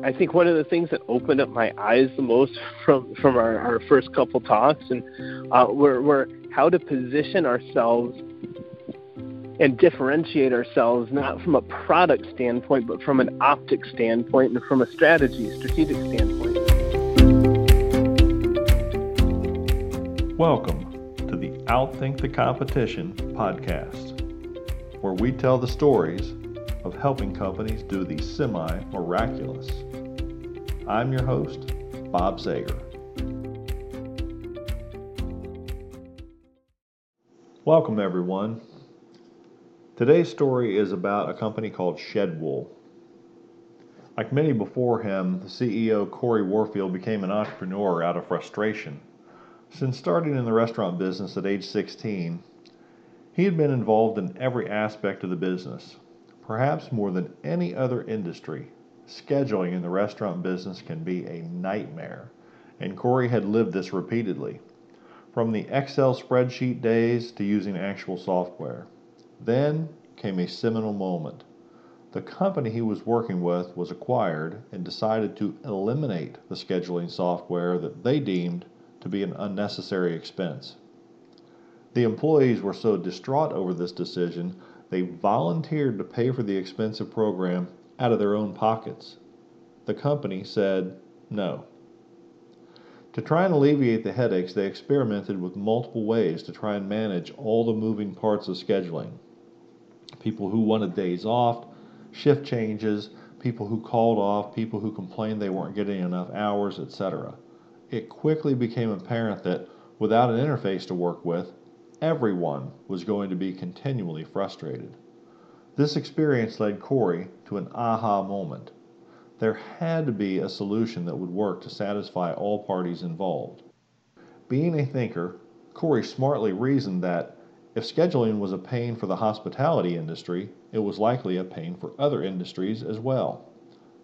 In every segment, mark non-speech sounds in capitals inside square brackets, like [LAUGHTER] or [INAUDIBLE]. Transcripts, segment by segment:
I think one of the things that opened up my eyes the most [LAUGHS] from from our, our first couple talks and uh, were, were how to position ourselves and differentiate ourselves not from a product standpoint but from an optic standpoint and from a strategy strategic standpoint. Welcome to the Outthink the Competition podcast, where we tell the stories of helping companies do the semi miraculous. I'm your host, Bob Zager. Welcome, everyone. Today's story is about a company called Shedwool. Like many before him, the CEO Corey Warfield became an entrepreneur out of frustration. Since starting in the restaurant business at age 16, he had been involved in every aspect of the business Perhaps more than any other industry, scheduling in the restaurant business can be a nightmare, and Corey had lived this repeatedly. From the Excel spreadsheet days to using actual software. Then came a seminal moment. The company he was working with was acquired and decided to eliminate the scheduling software that they deemed to be an unnecessary expense. The employees were so distraught over this decision they volunteered to pay for the expensive program out of their own pockets. The company said no. To try and alleviate the headaches, they experimented with multiple ways to try and manage all the moving parts of scheduling. People who wanted days off, shift changes, people who called off, people who complained they weren't getting enough hours, etc. It quickly became apparent that without an interface to work with, everyone was going to be continually frustrated. This experience led Corey to an aha moment. There had to be a solution that would work to satisfy all parties involved. Being a thinker, Corey smartly reasoned that if scheduling was a pain for the hospitality industry, it was likely a pain for other industries as well.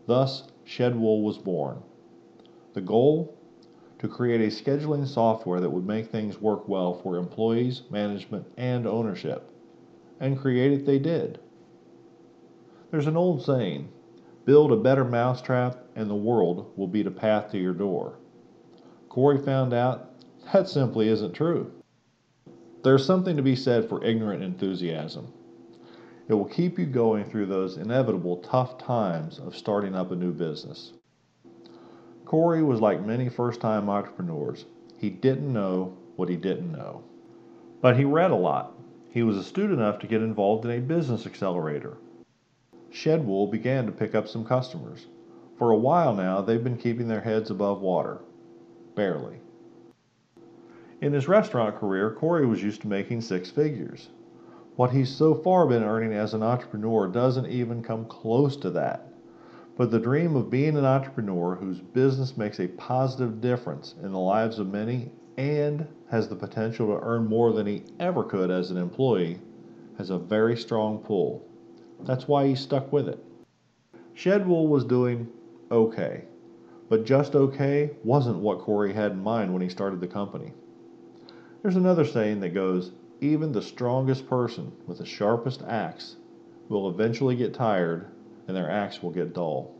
Thus, Shedwool was born. The goal to create a scheduling software that would make things work well for employees, management, and ownership. And create it they did. There's an old saying build a better mousetrap, and the world will beat a path to your door. Corey found out that simply isn't true. There's something to be said for ignorant enthusiasm. It will keep you going through those inevitable tough times of starting up a new business. Corey was like many first time entrepreneurs. He didn't know what he didn't know. But he read a lot. He was astute enough to get involved in a business accelerator. Shedwool began to pick up some customers. For a while now, they've been keeping their heads above water. Barely. In his restaurant career, Corey was used to making six figures. What he's so far been earning as an entrepreneur doesn't even come close to that. But the dream of being an entrepreneur whose business makes a positive difference in the lives of many and has the potential to earn more than he ever could as an employee has a very strong pull. That's why he stuck with it. Shedwool was doing okay, but just okay wasn't what Corey had in mind when he started the company. There's another saying that goes, even the strongest person with the sharpest axe will eventually get tired and their axe will get dull.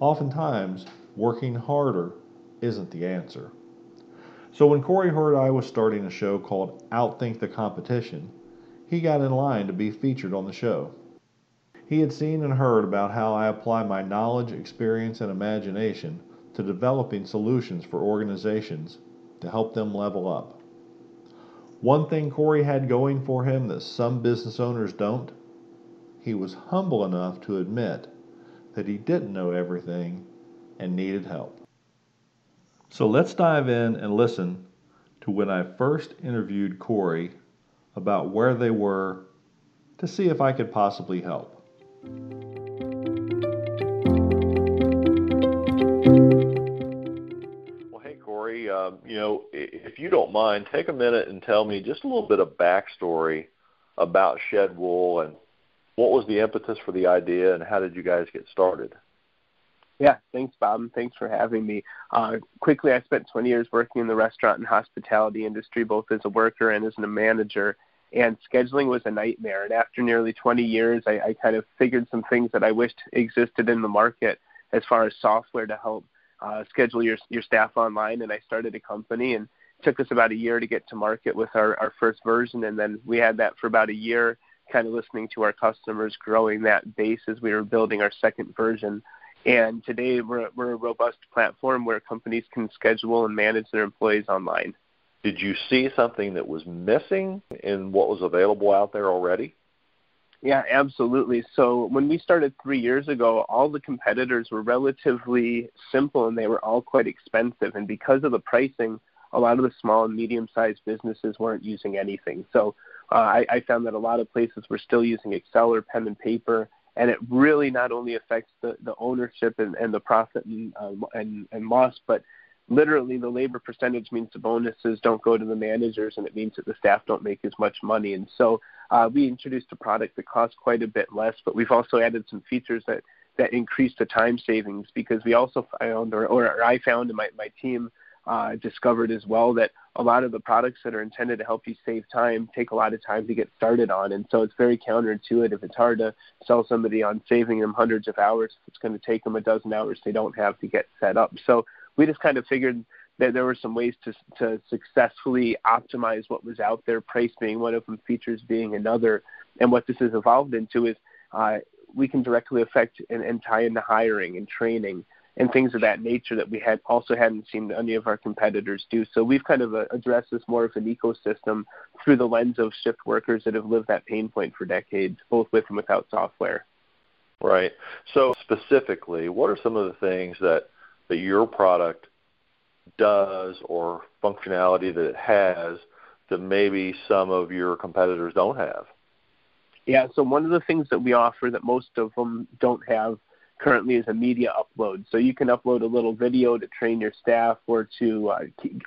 Oftentimes, working harder isn't the answer. So when Corey heard I was starting a show called Outthink the Competition, he got in line to be featured on the show. He had seen and heard about how I apply my knowledge, experience, and imagination to developing solutions for organizations to help them level up. One thing Corey had going for him that some business owners don't he was humble enough to admit that he didn't know everything and needed help. So let's dive in and listen to when I first interviewed Corey about where they were to see if I could possibly help. Well, hey, Corey, um, you know, if you don't mind, take a minute and tell me just a little bit of backstory about Shedwool and what was the impetus for the idea, and how did you guys get started? Yeah, thanks, Bob, thanks for having me. Uh, quickly, I spent 20 years working in the restaurant and hospitality industry, both as a worker and as a manager. And scheduling was a nightmare. And after nearly 20 years, I, I kind of figured some things that I wished existed in the market as far as software to help uh, schedule your your staff online. And I started a company, and it took us about a year to get to market with our our first version, and then we had that for about a year, kind of listening to our customers, growing that base as we were building our second version. And today we're, we're a robust platform where companies can schedule and manage their employees online. Did you see something that was missing in what was available out there already? Yeah, absolutely. So when we started three years ago, all the competitors were relatively simple and they were all quite expensive. And because of the pricing, a lot of the small and medium sized businesses weren't using anything. So uh, I, I found that a lot of places were still using Excel or pen and paper and it really not only affects the, the ownership and, and the profit and, um, and, and loss, but literally the labor percentage means the bonuses don't go to the managers, and it means that the staff don't make as much money. And so uh, we introduced a product that costs quite a bit less, but we've also added some features that that increase the time savings because we also found, or, or I found, and my my team uh, discovered as well that a lot of the products that are intended to help you save time take a lot of time to get started on, and so it's very counterintuitive. It's hard to sell somebody on saving them hundreds of hours. It's going to take them a dozen hours they don't have to get set up. So we just kind of figured that there were some ways to to successfully optimize what was out there, price being one of them, features being another, and what this has evolved into is uh, we can directly affect and, and tie into hiring and training and things of that nature that we had also hadn't seen any of our competitors do. So we've kind of uh, addressed this more of an ecosystem through the lens of shift workers that have lived that pain point for decades, both with and without software. Right. So specifically, what are some of the things that that your product does or functionality that it has that maybe some of your competitors don't have? Yeah, so one of the things that we offer that most of them don't have currently is a media upload. So you can upload a little video to train your staff or to uh,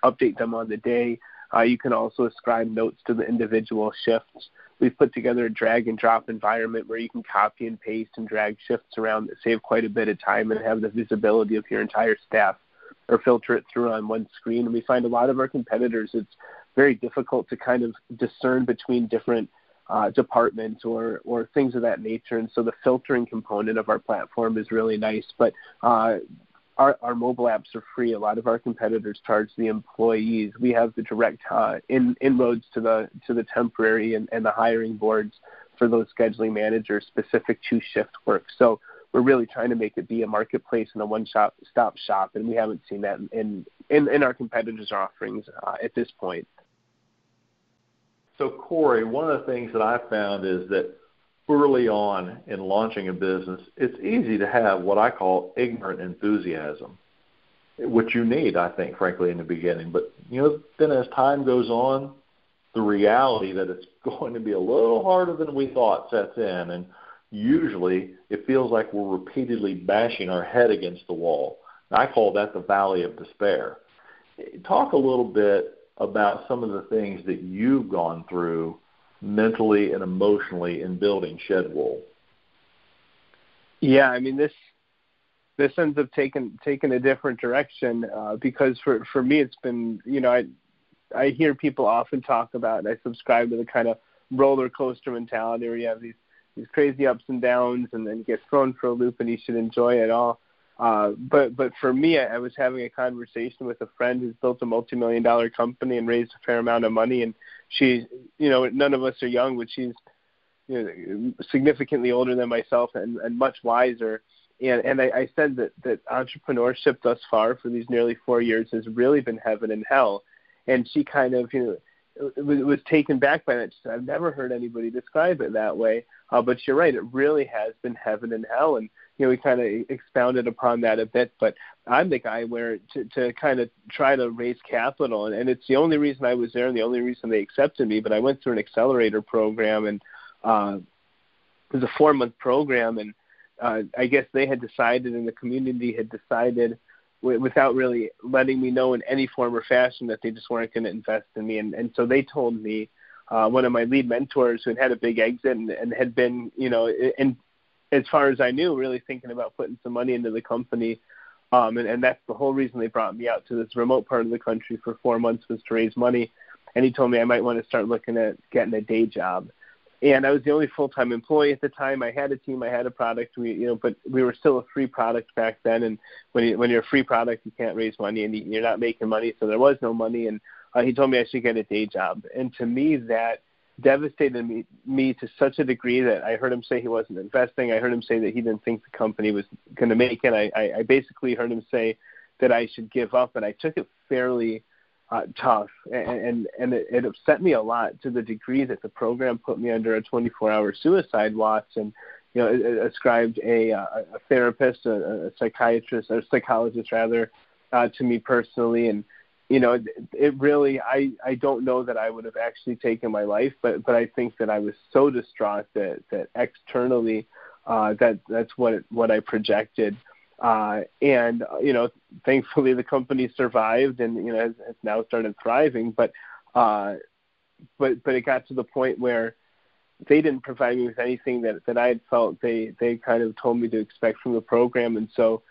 update them on the day. Uh, you can also ascribe notes to the individual shifts. We've put together a drag and drop environment where you can copy and paste and drag shifts around that save quite a bit of time and have the visibility of your entire staff or filter it through on one screen. And we find a lot of our competitors, it's very difficult to kind of discern between different uh, departments or or things of that nature. And so the filtering component of our platform is really nice. But uh, our, our mobile apps are free. A lot of our competitors charge the employees. We have the direct uh, in, inroads to the to the temporary and, and the hiring boards for those scheduling managers specific to shift work. So we're really trying to make it be a marketplace and a one-stop stop shop, and we haven't seen that in in, in our competitors' offerings uh, at this point. So, Corey, one of the things that I found is that early on in launching a business, it's easy to have what I call ignorant enthusiasm, which you need, I think, frankly, in the beginning. But you know, then as time goes on, the reality that it's [LAUGHS] going to be a little harder than we thought sets in, and usually it feels like we're repeatedly bashing our head against the wall. I call that the valley of despair. Talk a little bit about some of the things that you've gone through mentally and emotionally in building Shedwool. Yeah, I mean this this ends up taking taking a different direction uh, because for for me it's been you know I I hear people often talk about and I subscribe to the kind of roller coaster mentality where you have these these crazy ups and downs and then get thrown for a loop and you should enjoy it all. Uh, but but for me, I, I was having a conversation with a friend who's built a multi-million dollar company and raised a fair amount of money, and she's you know none of us are young, but she's you know, significantly older than myself and, and much wiser. And and I, I said that that entrepreneurship thus far for these nearly four years has really been heaven and hell, and she kind of you know was, was taken back by that. She said, I've never heard anybody describe it that way. Uh, but you're right, it really has been heaven and hell. And you know, we kind of expounded upon that a bit, but I'm the guy where to, to kind of try to raise capital, and, and it's the only reason I was there and the only reason they accepted me. But I went through an accelerator program, and uh, it was a four month program, and uh, I guess they had decided, and the community had decided, w- without really letting me know in any form or fashion, that they just weren't going to invest in me, and, and so they told me. Uh, one of my lead mentors who had had a big exit and, and had been, you know, in, as far as I knew, really thinking about putting some money into the company. Um, and, and that's the whole reason they brought me out to this remote part of the country for four months was to raise money. And he told me I might want to start looking at getting a day job. and I was the only full time employee at the time. I had a team, I had a product, we you know, but we were still a free product back then. And when you, when you're a free product, you can't raise money, and you're not making money, so there was no money. And uh, he told me I should get a day job, and to me that devastated me, me to such a degree that I heard him say he wasn't investing. I heard him say that he didn't think the company was going to make it. I, I, I basically heard him say that I should give up, and I took it fairly uh, tough, and and, and it, it upset me a lot to the degree that the program put me under a 24-hour suicide watch, and you know, ascribed a, a, a therapist, a, a psychiatrist, or psychologist rather, uh, to me personally, and you know, it, really, I I don't know that I would have actually taken my life, but but I think that I was so distraught that that externally, uh, that that's what what I projected. Uh, and you know, thankfully the company survived and you know has, has now started thriving. But uh, but but it got to the point where they didn't provide me with anything that that I had felt they they kind of told me to expect from the program, and so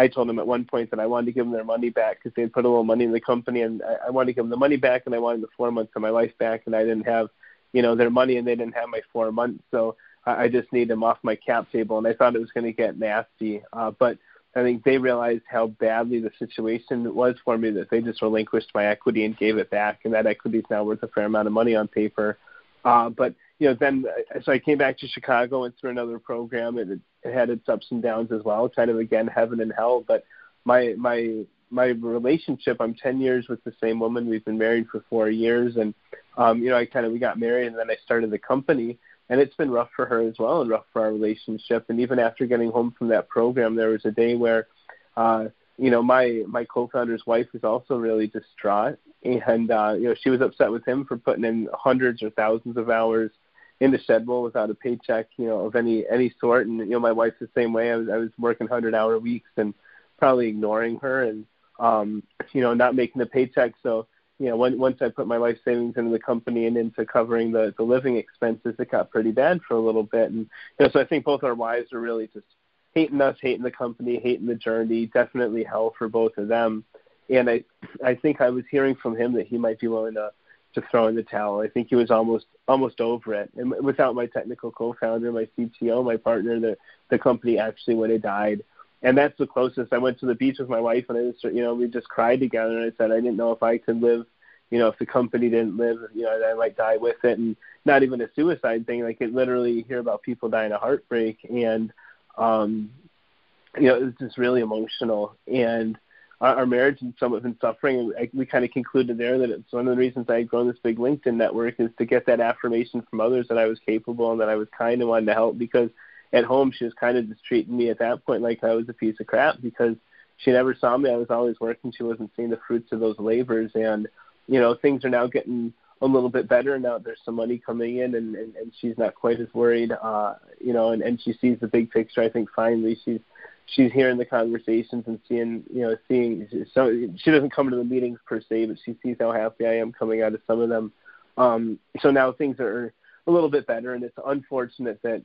I told them at one point that I wanted to give them their money back because they had put a little money in the company, and I, I wanted to give them the money back, and I wanted the four months of my life back, and I didn't have you know their money, and they didn't have my four months, so I, I just needed them off my cap table, and I thought it was going to get nasty, uh, but I think they realized how badly the situation was for me that they just relinquished my equity and gave it back, and that equity is now worth a fair amount of money on paper. Uh, but you know, then uh, so I came back to Chicago and through another program. It, it had its ups and downs as well, kind of again heaven and hell. But my my my relationship, I'm 10 years with the same woman. We've been married for four years, and um, you know, I kind of we got married, and then I started the company and it's been rough for her as well and rough for our relationship and even after getting home from that program there was a day where uh you know my my co-founder's wife was also really distraught. And uh you know she was upset with him for putting in hundreds or thousands of hours into Shedwool without a paycheck you know of any any sort. And you know my wife's the same way. I was i was working hundred hour weeks and probably ignoring her and um you know not making the paycheck. So you know, when, once I put my life savings into the company and into covering the, the living expenses, it got pretty bad for a little bit. And you know, so I think both our wives are really just hating us, hating the company, hating the journey. Definitely hell for both of them. And I, I think I was hearing from him that he might be willing to to throw in the towel. I think he was almost almost over it. And without my technical co-founder, my CTO, my partner, the the company actually would have died and that's the closest. I went to the beach with my wife, and I just, you know, we just cried together. And I said, I didn't know if I could live, you know, if the company didn't live, you know, I might die with it. And not even a suicide thing. Like it literally you hear about people dying of heartbreak, and um, you know, it's just really emotional. And our, our marriage and some have been suffering. And I, we kind of concluded there that it's one of the reasons I had grown this big LinkedIn network is to get that affirmation from others that I was capable and that I was kind and wanted to help because at home she was kind of just treating me at that point like I was a piece of crap because she never saw me. I was always working. She wasn't seeing the fruits of those labors, and you know things are now getting a little bit better now. There's some money coming in, and and, and she's not quite as worried. Uh, you know, and and she sees the big picture. I think finally she's she's hearing the conversations and seeing you know seeing so she doesn't come to the meetings per se, but she sees how happy I am coming out of some of them. Um, so now things are a little bit better, and it's unfortunate that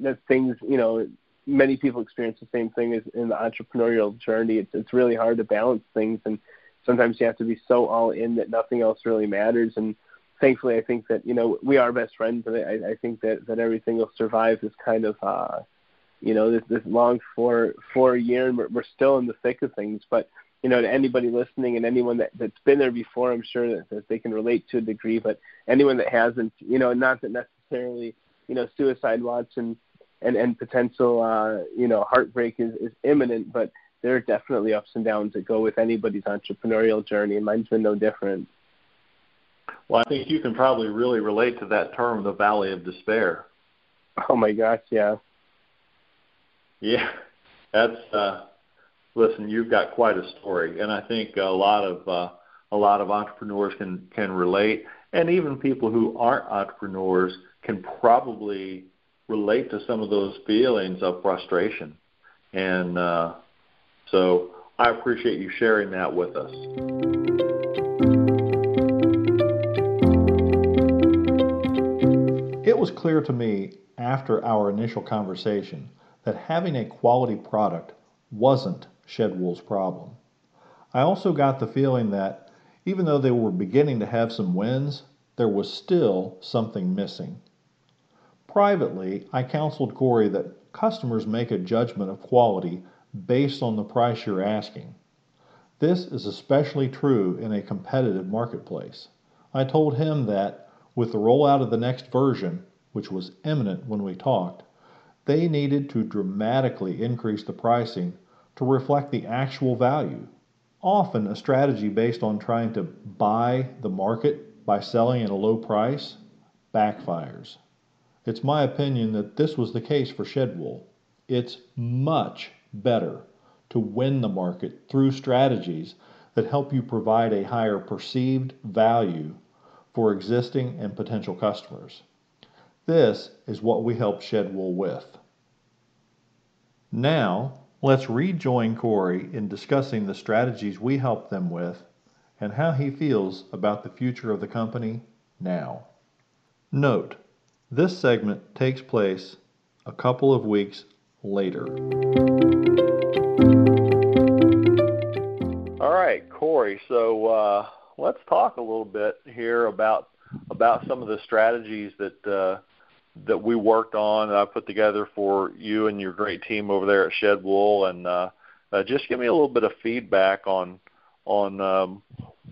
that things you know many people experience the same thing as in the entrepreneurial journey. It's it's really hard to balance things, and sometimes you have to be so all in that nothing else really matters. And thankfully, I think that you know we are best friends, and I, I think that that everything will survive this kind of uh, you know this this long four four year, and we're, we're still in the thick of things. But you know, to anybody listening and anyone that that's been there before, I'm sure that, that they can relate to a degree. But anyone that hasn't, you know, not that necessarily you know suicide watch and and and potential uh, you know heartbreak is is imminent, but there are definitely ups and downs that go with anybody's entrepreneurial journey, and mine's been no different. Well, I think you can probably really relate to that term, the valley of despair. Oh my gosh, yeah. Yeah, that's. uh Listen, you've got quite a story, and I think a lot of uh, a lot of entrepreneurs can can relate, and even people who aren't entrepreneurs can probably relate to some of those feelings of frustration. And uh, so I appreciate you sharing that with us. Was clear to me after our initial conversation that having a quality product wasn't Shedwool's problem. I also got the feeling that even though they were beginning to have some wins, there was still something missing. Privately, I counseled Corey that customers make a judgment of quality based on the price you're asking. This is especially true in a competitive marketplace. I told him that with the rollout of the next version, which was imminent when we talked, they needed to dramatically increase the pricing to reflect the actual value. Often, a strategy based on trying to buy the market by selling at a low price backfires. It's my opinion that this was the case for Shedwool. It's much better to win the market through strategies that help you provide a higher perceived value for existing and potential customers. This is what we help Shedwool with. Now, let's rejoin Corey in discussing the strategies we help them with and how he feels about the future of the company now. Note, this segment takes place a couple of weeks later. All right, Corey. So uh, let's talk a little bit here about about some of the strategies that uh, that we worked on that I put together for you and your great team over there at Shedwool, and uh, uh, just give me a little bit of feedback on on um,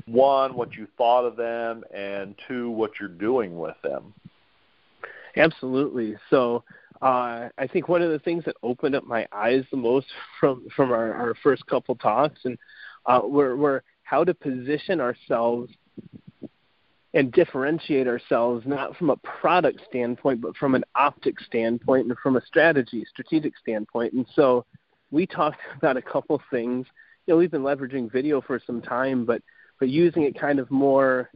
one what you thought of them, and two what you're doing with them. Absolutely. So uh, I think one of the things that opened up my eyes the most [LAUGHS] from from our, our first couple talks and uh, were, were how to position ourselves and differentiate ourselves not from a product standpoint but from an optic standpoint and from a strategy strategic standpoint and so we talked [LAUGHS] about a couple things you know we've been leveraging video for some time but but using it kind of more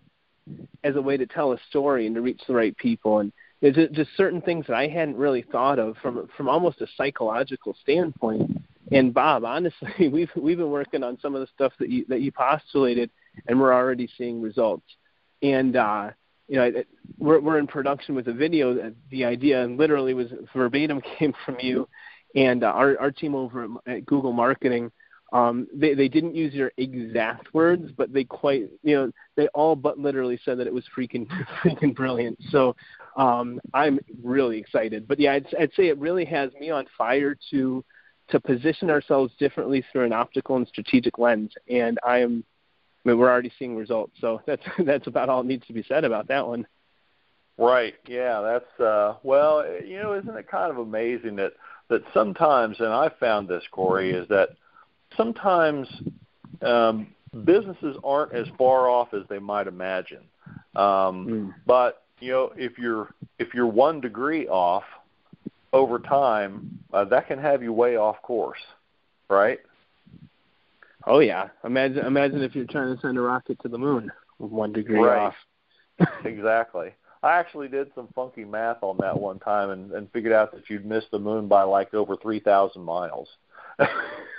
as a way to tell a story and to reach the right people and there's just certain things that I hadn't really thought of from from almost a psychological standpoint. And Bob, honestly, [LAUGHS] we've we've been working on some of the stuff that you that you postulated, and we're already seeing results. And uh, you know, we're we're in production with a video. The idea literally was verbatim [LAUGHS] came from you, and uh, our our team over at Google Marketing um, they they didn't use your exact words, but they quite you know they all but literally said that it was freaking [LAUGHS] freaking brilliant. So um, I'm really excited. But yeah, I'd, I'd say it really has me on fire to to position ourselves differently through an optical and strategic lens, and I am. I mean, we're already seeing results, so [LAUGHS] that's that's about all that needs to be said about that one. Right. Yeah. That's uh. Well, you know, isn't it kind of amazing that that sometimes, and I found this, Corey, is that sometimes um, businesses aren't as far off as they might imagine. Um, mm. But you know, if you're if you're one degree off over time, uh, that can have you way off course, right? Oh yeah. Imagine imagine if you're trying to send a rocket to the moon with one degree right. off. [LAUGHS] exactly. I actually did some funky math on that one time and, and figured out that you'd miss the moon by like over three thousand miles. [LAUGHS] [LAUGHS]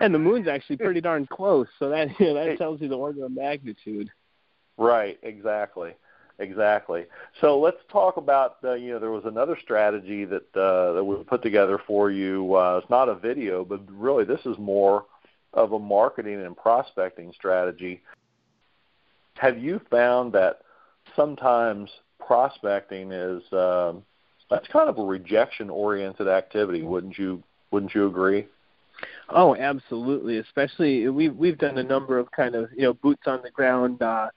and the moon's actually pretty darn close, so that you know, that tells you the order of magnitude. Right, exactly, exactly. So let's talk about uh, you know there was another strategy that uh, that we put together for you. Uh, it's not a video, but really this is more of a marketing and prospecting strategy. Have you found that sometimes prospecting is um, that's kind of a rejection oriented activity, wouldn't you wouldn't you agree? Oh, absolutely. Especially we've we've done a number of kind of you know boots on the ground, uh,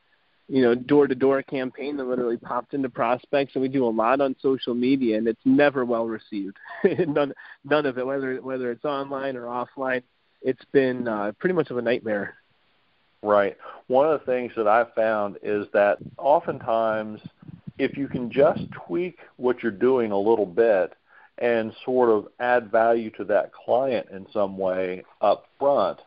you know door to door campaign that literally popped into prospects, and we do a lot on social media, and it's never well received. [LAUGHS] none none of it, whether whether it's online or offline, it's been uh, pretty much of a nightmare. Right. One of the things that I've found is that oftentimes, if you can just tweak what you're doing a little bit, and sort of add value to that client in some way up front,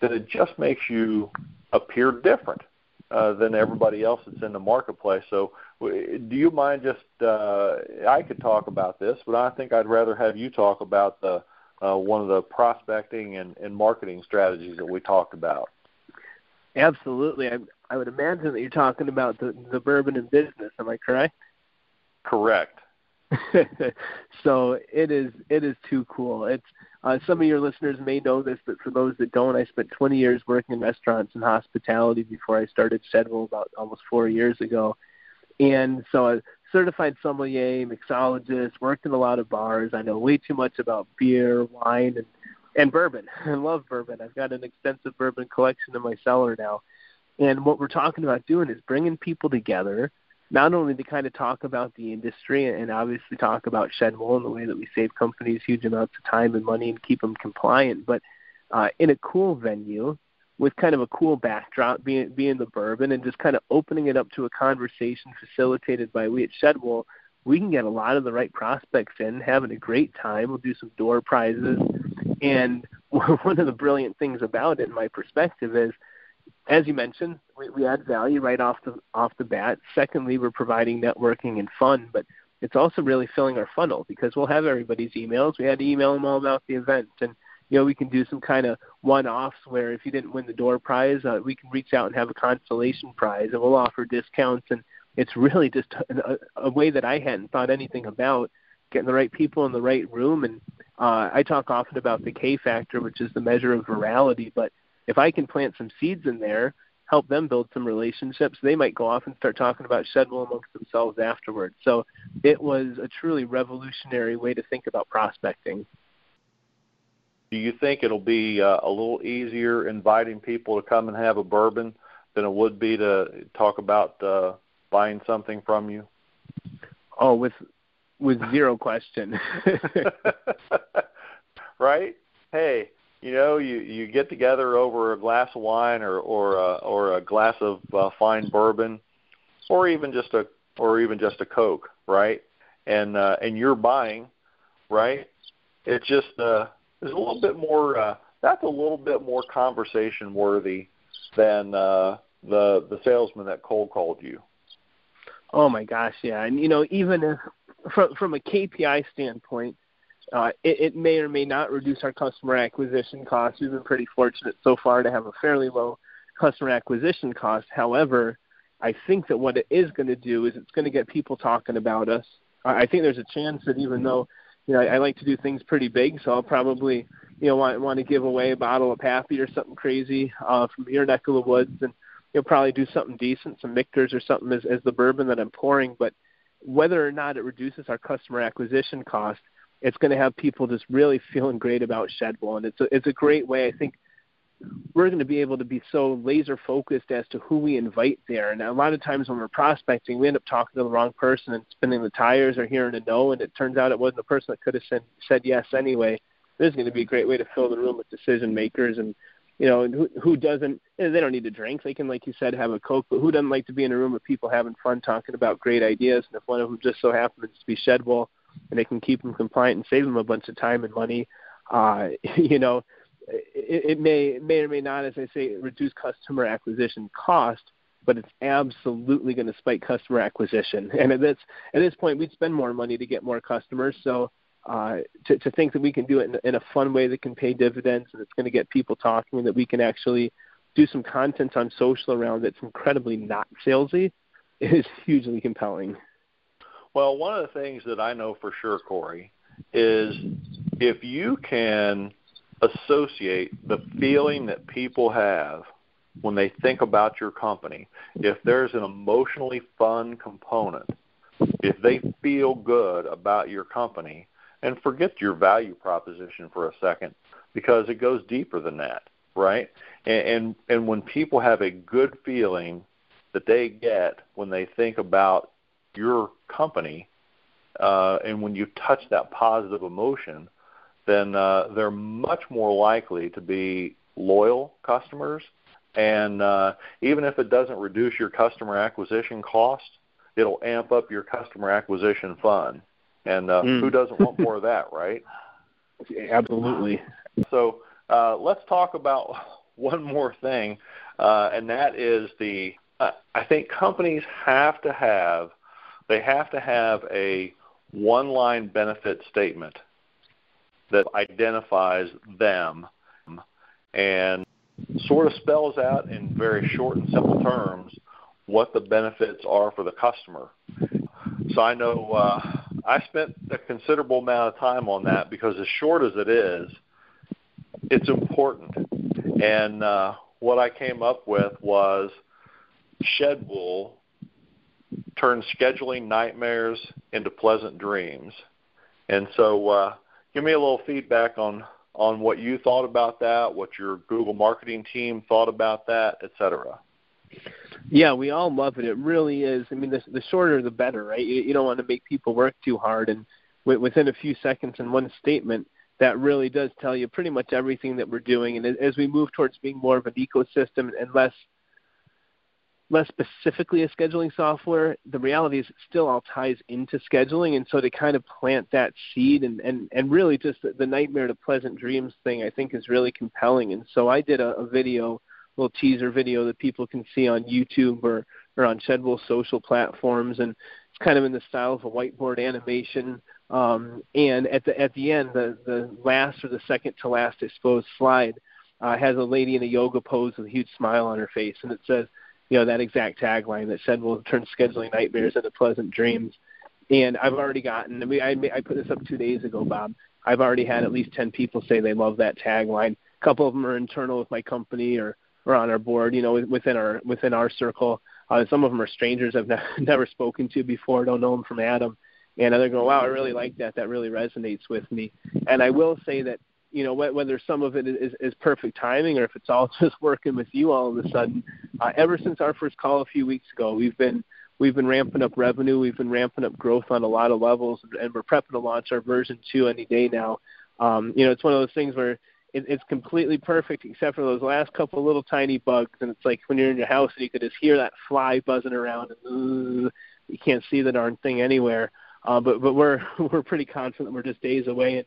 that it just makes you appear different uh, than everybody else that's in the marketplace. So, do you mind just? Uh, I could talk about this, but I think I'd rather have you talk about the uh, one of the prospecting and, and marketing strategies that we talked about. Absolutely, I, I would imagine that you're talking about the the bourbon and business. Am I correct? Correct. [LAUGHS] so it is it is too cool. It's uh, some of your listeners may know this, but for those that don't, I spent 20 years working in restaurants and hospitality before I started Shedwool about almost four years ago. And so, uh, certified sommelier, mixologist, worked in a lot of bars. I know way too much about beer, wine, and and bourbon. [LAUGHS] I love bourbon. I've got an extensive bourbon collection in my cellar now. And what we're talking about doing is bringing people together, not only to kind of talk about the industry and obviously talk about Shedwool and the way that we save companies huge amounts of time and money and keep them compliant, but uh, in a cool venue with kind of a cool backdrop, being being the bourbon, and just kind of opening it up to a conversation facilitated by we at Shedwool. We can get a lot of the right prospects in, having a great time. We'll do some door prizes, and [LAUGHS] one of the brilliant things about it, in my perspective, is as you mentioned, we, we add value right off the off the bat. Secondly, we're providing networking and fun, but it's also really filling our funnel because we'll have everybody's emails. We had to email them all about the event, and you know we can do some kind of one-offs where if you didn't win the door prize, uh, we can reach out and have a consolation prize, and we'll offer discounts. And it's really just a, a way that I hadn't thought anything about getting the right people in the right room. And uh, I talk often about the K factor, which is the measure of virality, but if I can plant some seeds in there, help them build some relationships, they might go off and start talking about Shedwool amongst themselves afterwards. So it was a truly revolutionary way to think about prospecting. Do you think it'll be uh, a little easier inviting people to come and have a bourbon than it would be to talk about uh, buying something from you? Oh, with with zero question. [LAUGHS] right? Hey, you know, you you get together over a glass of wine or or uh, or a glass of uh, fine bourbon, or even just a or even just a Coke, right? And uh, and you're buying, right? It's just uh, there's a little bit more. Uh, that's a little bit more conversation worthy than uh, the the salesman that cold called you. Oh my gosh, yeah, and you know even if from from a KPI standpoint, uh, it, it may or may not reduce our customer acquisition costs. We've been pretty fortunate so far to have a fairly low customer acquisition cost. However, I think that what it is going to do is it's going to get people talking about us. I think there's a chance that even though you know I, I like to do things pretty big, so I'll probably you know want want to give away a bottle of Pappy or something crazy uh, from your neck of the woods, and you'll probably do something decent, some Michter's or something as, as the bourbon that I'm pouring. But whether or not it reduces our customer acquisition cost, it's going to have people just really feeling great about Shedwool, and it's a, it's a great way. I think we're going to be able to be so laser focused as to who we invite there. And a lot of times when we're prospecting, we end up talking to the wrong person and spinning the tires or hearing a no, and it turns out it wasn't the person that could have said said yes anyway. This is going to be a great way to fill the room with decision makers and you know who who doesn't they don't need to drink they can like you said have a coke but who doesn't like to be in a room with people having fun talking about great ideas and if one of them just so happens to be Shedwool and they can keep them compliant and save them a bunch of time and money. Uh, [LAUGHS] you know, it, it may may or may not, as I say, reduce customer acquisition cost, but it's absolutely going to spike customer acquisition. [LAUGHS] And at this at this point, we'd spend more money to get more customers. So uh, to, to think that we can do it in, in a fun way that can pay dividends and it's going to get people talking, and that we can actually do some content on social around that's incredibly not salesy [LAUGHS] is hugely compelling. Well, one of the things that I know for sure, Corey, is if you can associate the feeling that people have when they think about your company, if there's an emotionally fun component, if they feel good about your company, and forget your value proposition for a second because it goes deeper than that, right? And and, and when people have a good feeling that they get when they think about your company, uh, and when you touch that positive emotion, then uh, they're much more likely to be loyal customers. And uh, even if it doesn't reduce your customer acquisition cost, it'll amp up your customer acquisition fun. And uh, mm. who doesn't want more of that, right? [LAUGHS] Absolutely. So uh, let's talk about one more thing, uh, and that is the. Uh, I think companies have to have they have to have a one line benefit statement that identifies them and sort of spells out in very short and simple terms what the benefits are for the customer. So I know uh, I spent a considerable amount of time on that because as short as it is, it's important. And uh, what I came up with was Shedwool turn scheduling nightmares into pleasant dreams. And so, uh, give me a little feedback on on what you thought about that, what your Google marketing team thought about that, et cetera. Yeah, we all love it. It really is. I mean, the, the shorter the better, right? You, you don't want to make people work too hard, and w- within a few seconds in one statement, that really does tell you pretty much everything that we're doing. And as we move towards being more of an ecosystem and less less specifically a scheduling software, the reality is it still all ties into scheduling. And so to kind of plant that seed and, and, and really just the, the nightmare to pleasant dreams thing, I think is really compelling. And so I did a, a video, a little teaser video that people can see on YouTube or, or on Shedwool social platforms. And it's kind of in the style of a whiteboard animation. Um, and at the, at the end, the, the last or the second to last, exposed slide uh, has a lady in a yoga pose with a huge smile on her face. And it says, you know that exact tagline that said we'll turn scheduling nightmares into pleasant dreams. And I've already gotten. I mean, I, I put this up two days ago, Bob. I've already had at least ten people say they love that tagline. A couple of them are internal with my company or or on our board. You know, within our within our circle. Uh, some of them are strangers I've [LAUGHS] ne- never spoken to before. Don't know them from Adam. And they're going, wow, I really like that. That really resonates with me. And I will say that you know whether some of it is, is perfect timing or if it's all [LAUGHS] just working with you all of a sudden. Uh, ever since our first call a few weeks ago, we've been we've been ramping up revenue, we've been ramping up growth on a lot of levels, and we're prepping to launch our version two any day now. Um, you know, it's one of those things where it, it's completely perfect except for those last couple little tiny bugs, and it's like when you're in your house and you could just hear that fly buzzing around, and you can't see the darn thing anywhere. Uh, but but we're [LAUGHS] we're pretty confident we're just days away, and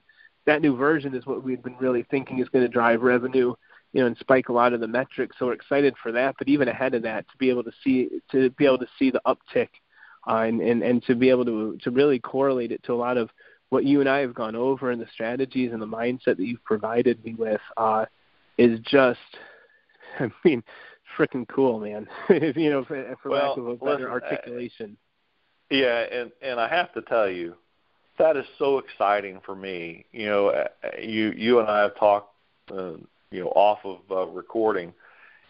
that new version is what we've been really thinking is going to drive revenue, you know, and spike a lot of the metrics. So we're excited for that. But even ahead of that, to be able to see to be able to see the uptick, uh, and, and and to be able to to really correlate it to a lot of what you and I have gone over and the strategies and the mindset that you've provided me with uh, is just, [LAUGHS] I mean, freaking cool, man. [LAUGHS] you know, for, for well, lack of a better listen, articulation. Uh, yeah, and and I have to tell you, that is so exciting for me. You know, uh, you you and I have talked, uh, you know, off of uh, recording,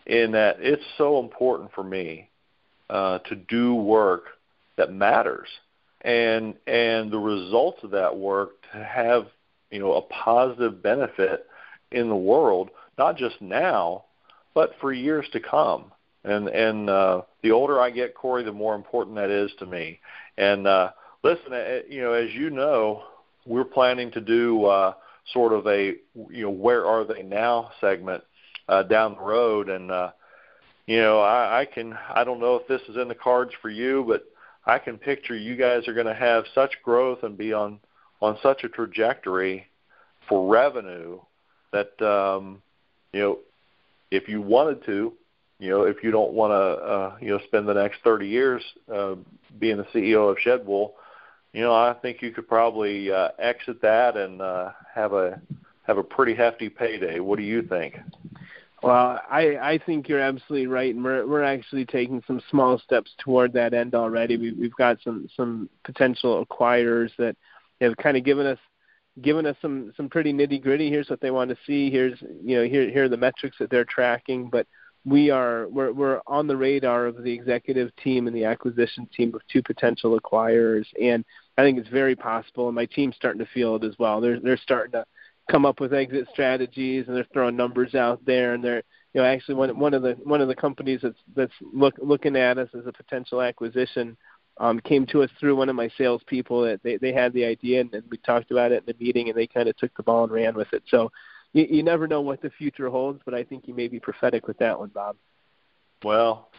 in that it's so important for me uh, to do work that matters, and and the results of that work to have you know a positive benefit in the world, not just now, but for years to come. And and uh, the older I get, Corey, the more important that is to me. And uh, listen, uh, you know, as you know, we're planning to do uh, sort of a you know where are they now segment uh, down the road, and uh, you know I, I can I don't know if this is in the cards for you, but I can picture you guys are going to have such growth and be on on such a trajectory for revenue that um, you know if you wanted to, you know, if you don't want to, uh, you know, spend the next 30 years uh, being the CEO of Shedwool, you know, I think you could probably uh, exit that and uh, have a have a pretty hefty payday. What do you think? Well, I I think you're absolutely right, and we're we're actually taking some small steps toward that end already. We, we've got some some potential acquirers that have kind of given us given us some some pretty nitty gritty. Here's what they want to see. Here's you know here here are the metrics that they're tracking, but we are we're we're on the radar of the executive team and the acquisition team of two potential acquirers and I think it's very possible and my team's starting to feel it as well. They're they're starting to come up with exit strategies and they're throwing numbers out there and they're you know actually one one of the one of the companies that's that's look, looking at us as a potential acquisition um, came to us through one of my salespeople that they they had the idea and, and we talked about it in the meeting and they kind of took the ball and ran with it. So you, you never know what the future holds, but I think you may be prophetic with that one, Bob. Well,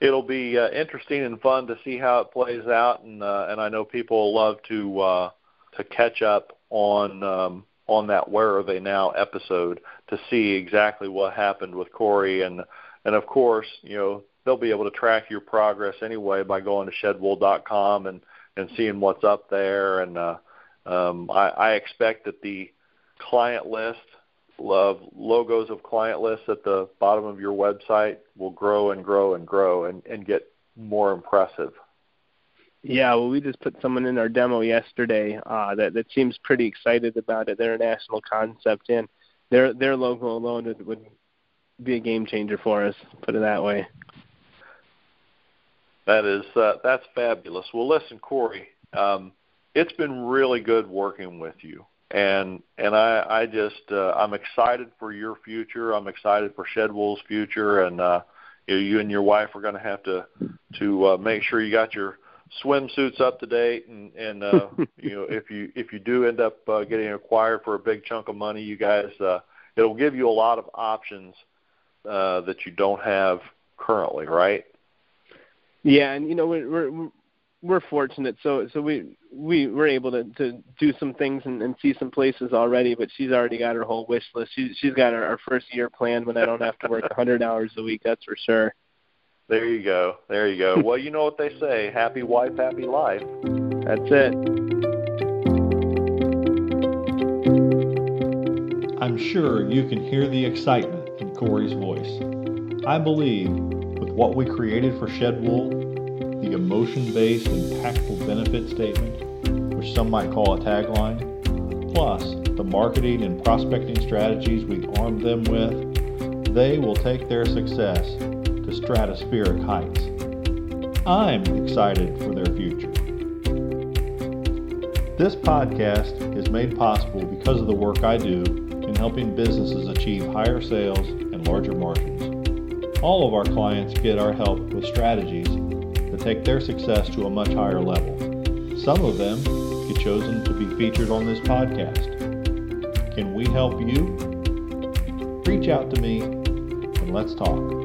it'll be uh, interesting and fun to see how it plays out, and uh, and I know people will love to uh, to catch up on um, on that Where Are They Now episode to see exactly what happened with Corey, and and of course, you know they'll be able to track your progress anyway by going to shedwool.com and and seeing what's up there, and uh, um, I, I expect that the client list of logos of client lists at the bottom of your website will grow and grow and grow and, and get more impressive. Yeah, well, we just put someone in our demo yesterday uh, that that seems pretty excited about it. They're a national concept, and their their logo alone would, would be a game changer for us. Put it that way. That is uh, that's fabulous. Well, listen, Corey, um, it's been really good working with you, and and I I just uh, I'm excited for your future. I'm excited for Shedwool's future, and uh, you, you and your wife are going to have to to uh, make sure you got your swimsuits up to date, and and uh, [LAUGHS] you know if you if you do end up uh, getting acquired for a big chunk of money, you guys uh, it'll give you a lot of options uh, that you don't have currently, right? Yeah, and you know we're we're we're fortunate, so so we we were able to to do some things and, and see some places already. But she's already got her whole wish list. She's she's got our, our first year planned when I don't have to work a 100 hours a week. That's for sure. There you go. There you go. well, you know what they say: happy wife, happy life. That's it. I'm sure you can hear the excitement in Corey's voice. I believe with what we created for Shedwool, the emotion-based impactful benefit statement, which some might call a tagline, plus the marketing and prospecting strategies we armed them with, they will take their success to stratospheric heights. I'm excited for their future. This podcast is made possible because of the work I do in helping businesses achieve higher sales and larger margins. All of our clients get our help with strategies take their success to a much higher level. Some of them get chosen to be featured on this podcast. Can we help you? Reach out to me and let's talk.